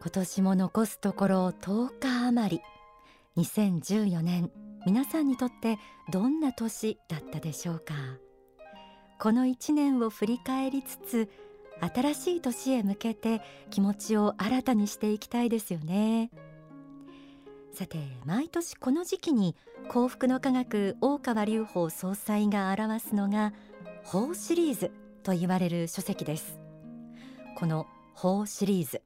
今年も残すところ10日余り。2014年皆さんにとってどんな年だったでしょうか？この1年を振り返りつつ新しい年へ向けて気持ちを新たにしていきたいですよね。さて毎年この時期に幸福の科学大川隆法総裁が表すのが法シリーズと言われる書籍です。この法シリーズ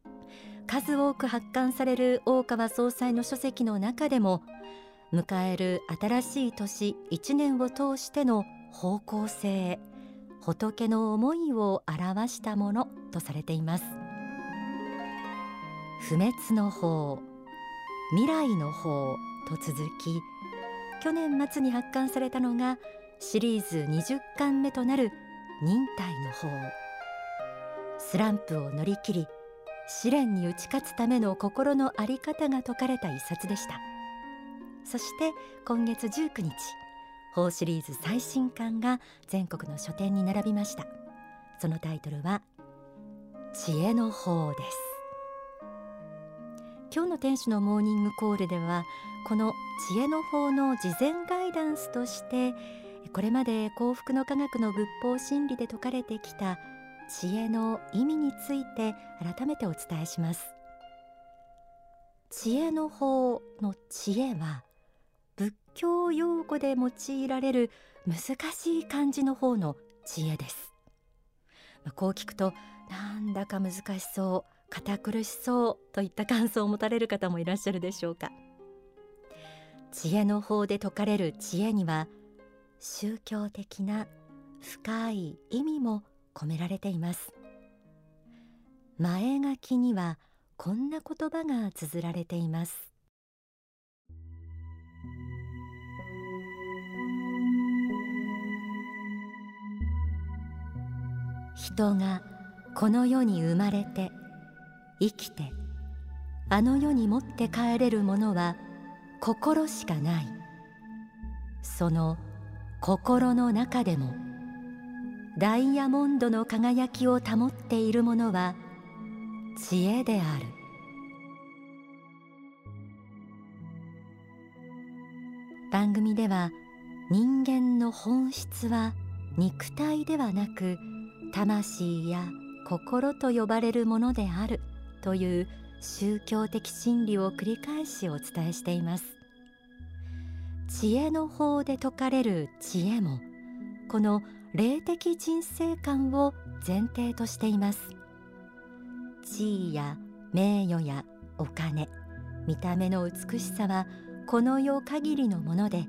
数多く発刊される大川総裁の書籍の中でも迎える新しい年1年を通しての方向性仏の思いを表したものとされています。不滅の法未来の法と続き去年末に発刊されたのがシリーズ20巻目となる忍耐の法。スランプを乗り切り試練に打ち勝つための心の在り方が説かれた一冊でした。そして今月19日法シリーズ最新刊が全国の書店に並びました。そのタイトルは知恵の法です。今日の天使のモーニングコールではこの知恵の法の事前ガイダンスとしてこれまで幸福の科学の仏法真理で説かれてきた知恵の意味について改めてお伝えします。知恵の法の知恵は仏教用語で用いられる難しい漢字の方の知恵です、まあ、こう聞くとなんだか難しそう堅苦しそうといった感想を持たれる方もいらっしゃるでしょうか。知恵の法で説かれる知恵には宗教的な深い意味も込められています。前書きにはこんな言葉が綴られています。人がこの世に生まれて生きてあの世に持って帰れるものは心しかない。その心の中でもダイヤモンドの輝きを保っているものは知恵である。番組では人間の本質は肉体ではなく魂や心と呼ばれるものであるという宗教的真理を繰り返しお伝えしています。知恵の方で説かれる知恵もこの霊的人生観を前提としています。地位や名誉やお金見た目の美しさはこの世限りのもので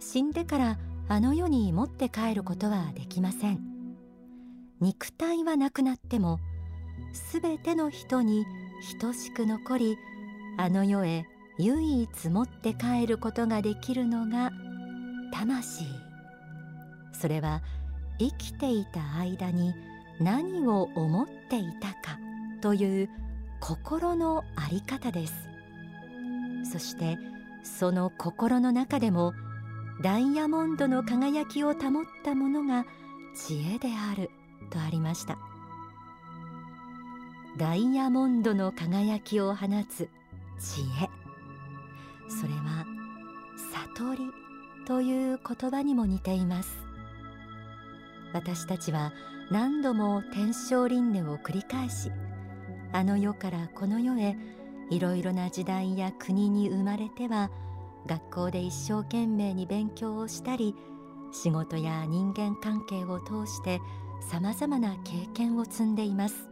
死んでからあの世に持って帰ることはできません。肉体はなくなってもすべての人に等しく残りあの世へ唯一持って帰ることができるのが魂。それは生きていた間に何を思っていたかという心の在り方です。そしてその心の中でもダイヤモンドの輝きを保ったものが知恵であるとありました。ダイヤモンドの輝きを放つ知恵。それは悟りという言葉にも似ています。私たちは何度も天正輪廻を繰り返しあの世からこの世へいろいろな時代や国に生まれては学校で一生懸命に勉強をしたり仕事や人間関係を通してさまざまな経験を積んでいます。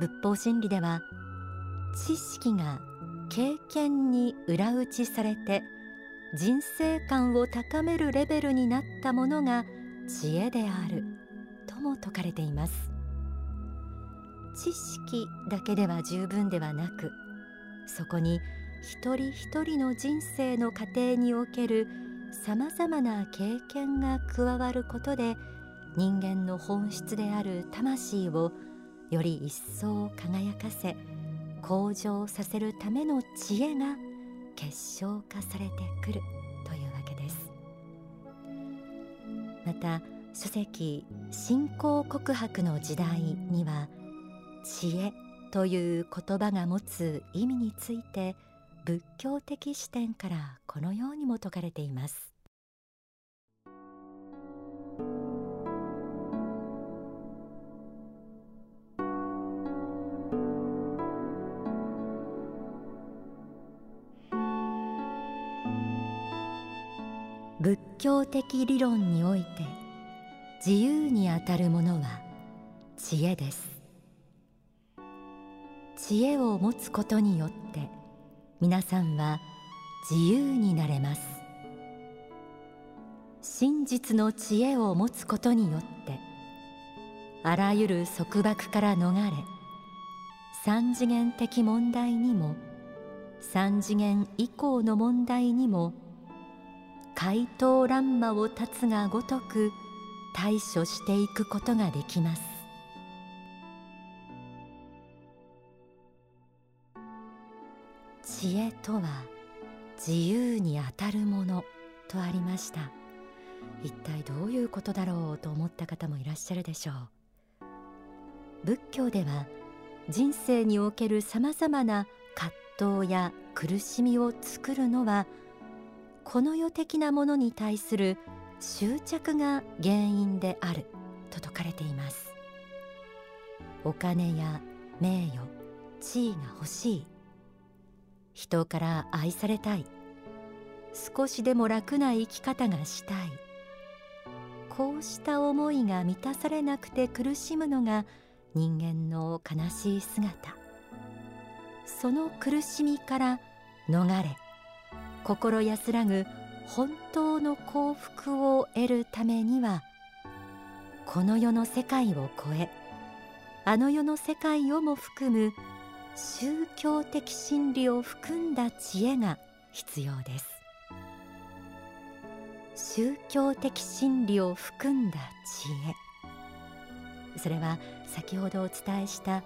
仏法真理では知識が経験に裏打ちされて人生観を高めるレベルになったものが知恵であるとも説かれています。知識だけでは十分ではなくそこに一人一人の人生の過程におけるさまざまな経験が加わることで人間の本質である魂をより一層輝かせ向上させるための知恵が結晶化されてくるというわけです。また書籍信仰告白の時代には知恵という言葉が持つ意味について仏教的視点からこのようにも説かれています。教的理論において自由にあたるものは知恵です。知恵を持つことによって皆さんは自由になれます。真実の知恵を持つことによってあらゆる束縛から逃れ三次元的問題にも三次元以降の問題にも怪盗乱魔を断つがごとく対処していくことができます。知恵とは自由にあたるものとありました。一体どういうことだろうと思った方もいらっしゃるでしょう。仏教では人生におけるさまざまな葛藤や苦しみを作るのはこの世的なものに対する執着が原因であると説かれています。お金や名誉地位が欲しい。人から愛されたい。少しでも楽な生き方がしたい。こうした思いが満たされなくて苦しむのが人間の悲しい姿。その苦しみから逃れ心安らぐ本当の幸福を得るためにはこの世の世界を超えあの世の世界をも含む宗教的真理を含んだ知恵が必要です。宗教的真理を含んだ知恵。それは先ほどお伝えした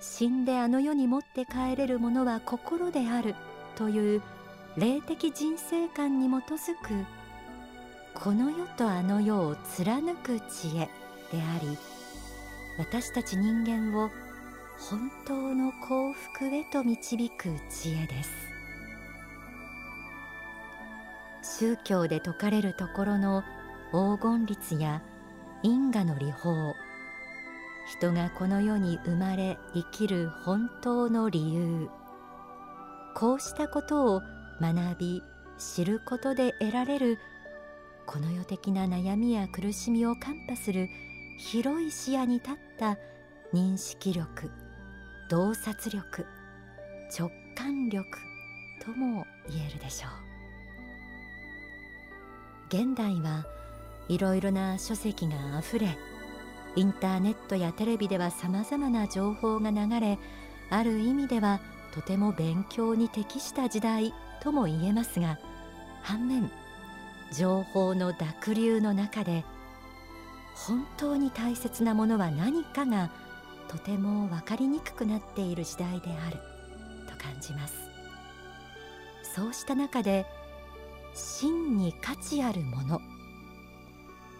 死んであの世に持って帰れるものは心であるという霊的人生観に基づくこの世とあの世を貫く知恵であり私たち人間を本当の幸福へと導く知恵です。宗教で説かれるところの黄金律や因果の理法人がこの世に生まれ生きる本当の理由こうしたことを学び知ることで得られるこの世的な悩みや苦しみを看破する広い視野に立った認識力洞察力直感力とも言えるでしょう。現代はいろいろな書籍があふれインターネットやテレビではさまざまな情報が流れある意味ではとても勉強に適した時代。とも言えますが反面情報の濁流の中で本当に大切なものは何かがとても分かりにくくなっている時代であると感じます。そうした中で真に価値あるもの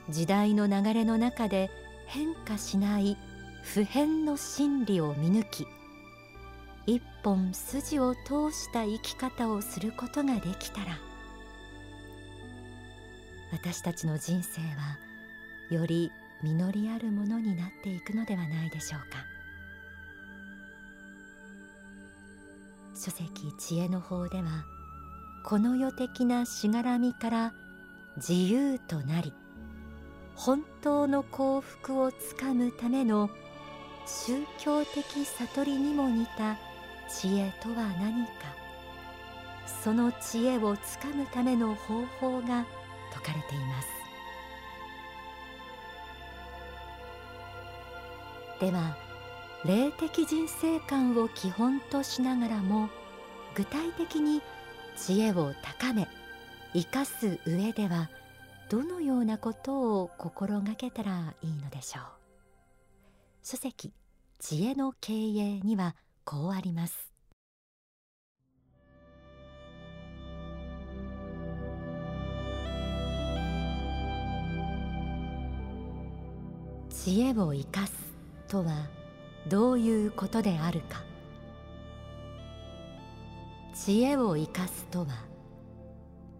時代の流れの中で変化しない普遍の真理を見抜き一本筋を通した生き方をすることができたら私たちの人生はより実りあるものになっていくのではないでしょうか。書籍知恵の法ではこの世的なしがらみから自由となり本当の幸福をつかむための宗教的悟りにも似た知恵とは何か。その知恵をつかむための方法が説かれています。では霊的人生観を基本としながらも具体的に知恵を高め生かす上ではどのようなことを心がけたらいいのでしょう。書籍知恵の経営にはこうあります。知恵を生かすとはどういうことであるか。知恵を生かすとは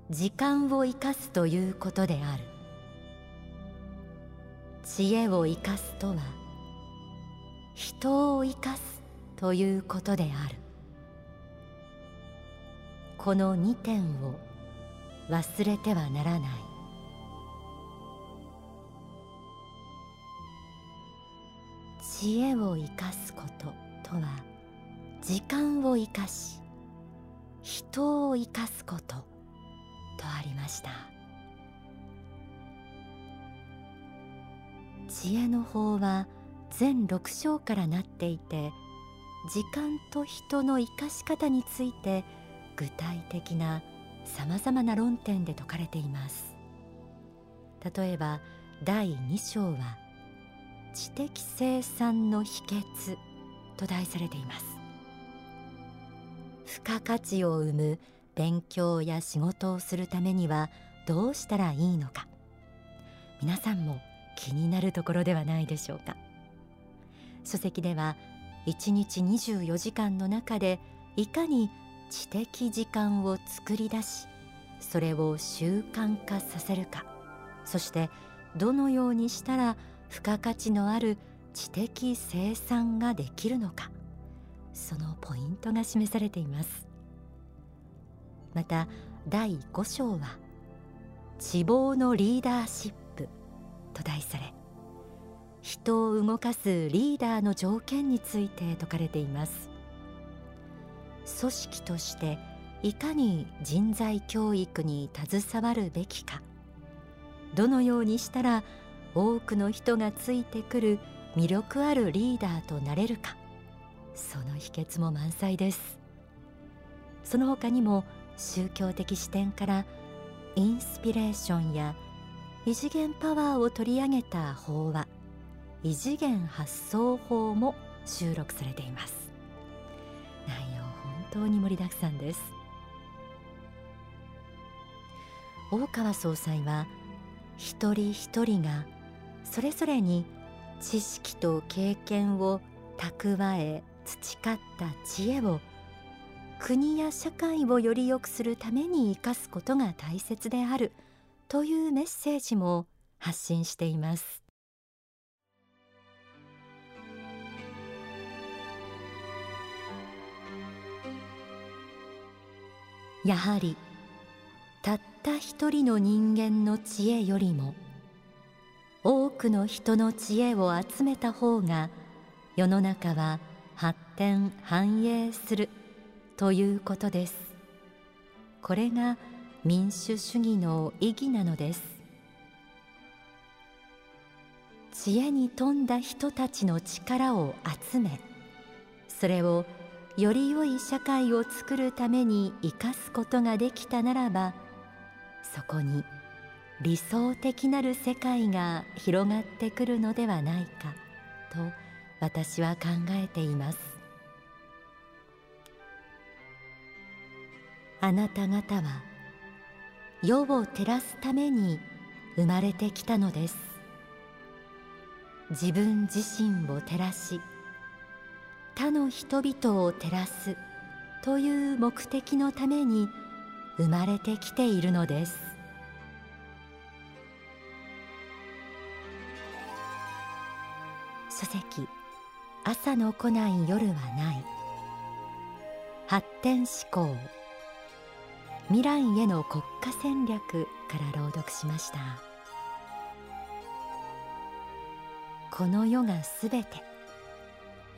時間を生かすということである。知恵を生かすとは人を生かすということである。この2点を忘れてはならない。知恵を生かすこととは時間を生かし人を生かすこととありました。知恵の法は全6章からなっていて時間と人の生かし方について具体的なさまざまな論点で説かれています。例えば第2章は知的生産の秘訣と題されています。付加価値を生む勉強や仕事をするためにはどうしたらいいのか。皆さんも気になるところではないでしょうか。書籍では1日24時間の中でいかに知的時間を作り出しそれを習慣化させるか。そしてどのようにしたら付加価値のある知的生産ができるのか。そのポイントが示されています。また第5章は「希望のリーダーシップ」と題され人を動かすリーダーの条件について説かれています。組織としていかに人材教育に携わるべきか。どのようにしたら多くの人がついてくる魅力あるリーダーとなれるか。その秘訣も満載です。その他にも宗教的視点からインスピレーションや異次元パワーを取り上げた法話。異次元発想法も収録されています。内容本当に盛りだくさんです。大川総裁は一人一人がそれぞれに知識と経験を蓄え培った知恵を国や社会をより良くするために生かすことが大切であるというメッセージも発信していますやはりたった一人の人間の知恵よりも多くの人の知恵を集めた方が世の中は発展繁栄するということです。これが民主主義の意義なのです。知恵に富んだ人たちの力を集めそれをより良い社会を作るために生かすことができたならばそこに理想的なる世界が広がってくるのではないかと私は考えています。あなた方は世を照らすために生まれてきたのです。自分自身を照らし他の人々を照らすという目的のために生まれてきているのです。書籍朝の来ない夜はない。発展思考未来への国家戦略から朗読しました。この世がすべて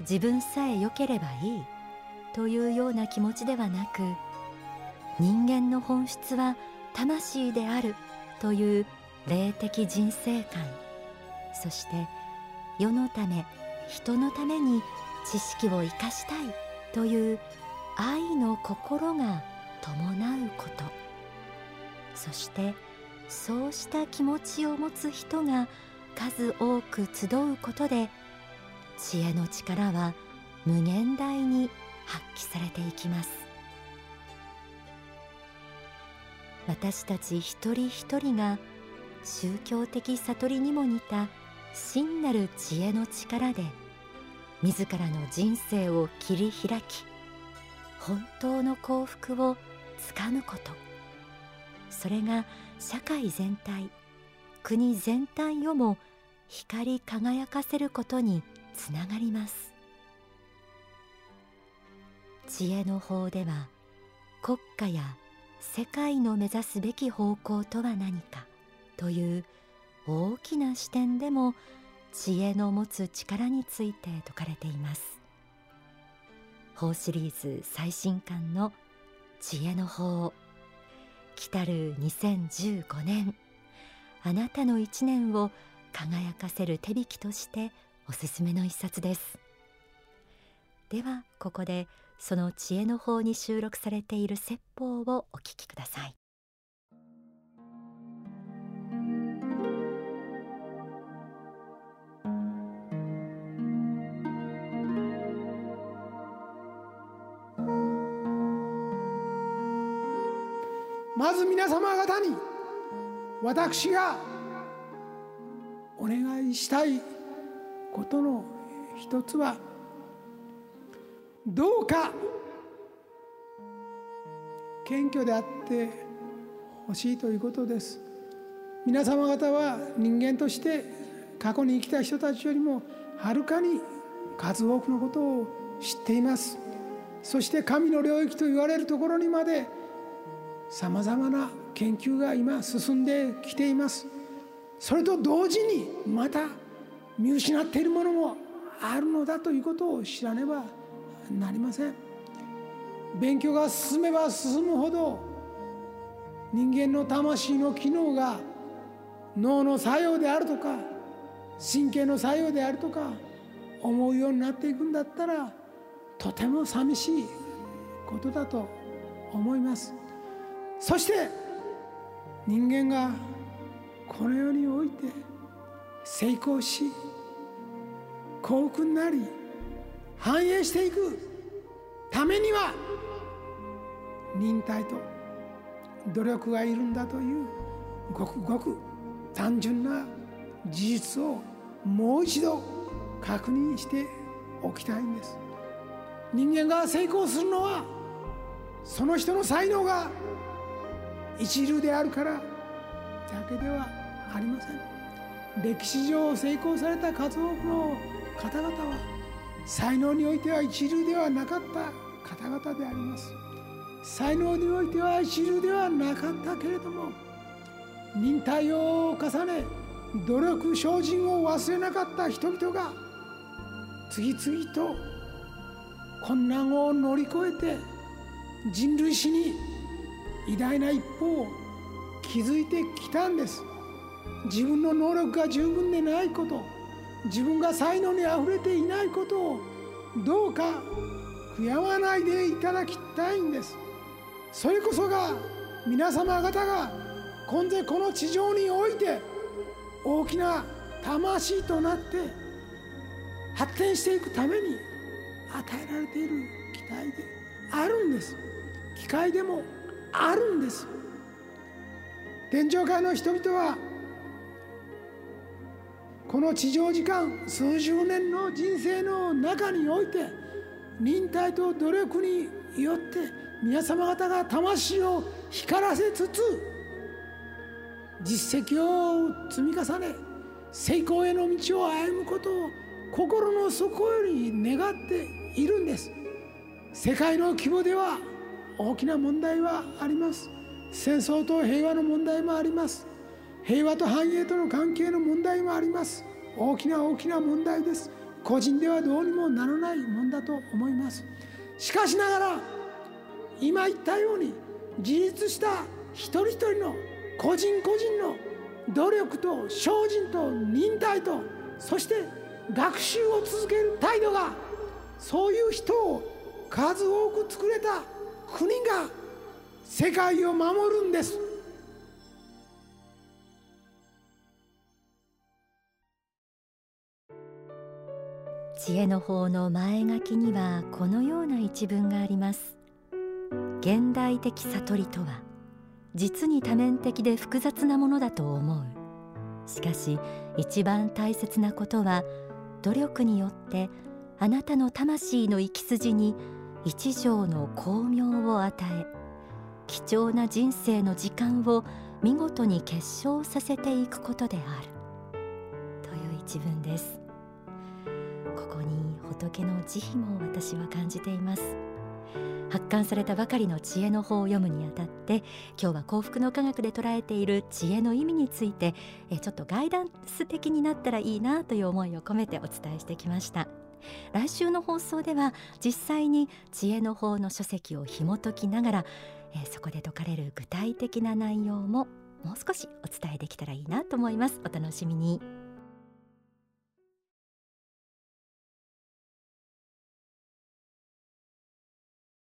自分さえ良ければいい。というような気持ちではなく人間の本質は魂である。という霊的人生観。そして世のため人のために知識を生かしたい。という愛の心が伴うこと。そしてそうした気持ちを持つ人が数多く集うことで知恵の力は無限大に発揮されていきます。私たち一人一人が宗教的悟りにも似た真なる知恵の力で自らの人生を切り開き本当の幸福をつかむこと。それが社会全体国全体をも光り輝かせることにつながります。知恵の法では国家や世界の目指すべき方向とは何かという大きな視点でも知恵の持つ力について説かれています。法シリーズ最新刊の知恵の法。来たる2015年。あなたの一年を輝かせる手引きとしておすすめの一冊です。ではここでその知恵の法に収録されている説法をお聞きください。まず皆様方に私がお願いしたいことの一つはどうか謙虚であってほしいということです。皆様方は人間として過去に生きた人たちよりもはるかに数多くのことを知っています。そして神の領域と言われるところにまでさまざまな研究が今進んできています。それと同時にまた見失っているものもあるのだということを知らねばなりません。勉強が進めば進むほど人間の魂の機能が脳の作用であるとか神経の作用であるとか思うようになっていくんだったらとても寂しいことだと思います。そして人間がこの世において成功し幸福になり繁栄していくためには忍耐と努力がいるんだというごくごく単純な事実をもう一度確認しておきたいんです。人間が成功するのはその人の才能が一流であるからだけではありません。歴史上成功された数多くの方々は才能においては一流ではなかった方々であります。才能においては一流ではなかったけれども忍耐を重ね努力精進を忘れなかった人々が次々と困難を乗り越えて人類史に偉大な一歩を築いてきたんです。自分の能力が十分でないこと自分が才能にあふれていないことをどうか悔やまないでいただきたいんです。それこそが皆様方が今世この地上において大きな魂となって発展していくために与えられている期待であるんです。機会でもあるんです。天上界の人々はこの地上時間数十年の人生の中において忍耐と努力によって皆様方が魂を光らせつつ実績を積み重ね成功への道を歩むことを心の底より願っているんです。世界の規模では大きな問題はあります。戦争と平和の問題もあります。平和と繁栄との関係の問題もあります。大きな大きな問題です。個人ではどうにもならないもんだと思います。しかしながら今言ったように自立した一人一人の個人個人の努力と精進と忍耐とそして学習を続ける態度がそういう人を数多く作れた国が世界を守るんです。知恵の法の前書きにはこのような一文があります。現代的悟りとは実に多面的で複雑なものだと思う。しかし一番大切なことは努力によってあなたの魂の生き筋に一条の光明を与え貴重な人生の時間を見事に結晶させていくことである。という一文です。仏の慈悲も私は感じています。発刊されたばかりの知恵の法を読むにあたって今日は幸福の科学で捉えている知恵の意味についてちょっとガイダンス的になったらいいなという思いを込めてお伝えしてきました。来週の放送では実際に知恵の法の書籍を紐解きながらそこで説かれる具体的な内容ももう少しお伝えできたらいいなと思います。お楽しみに。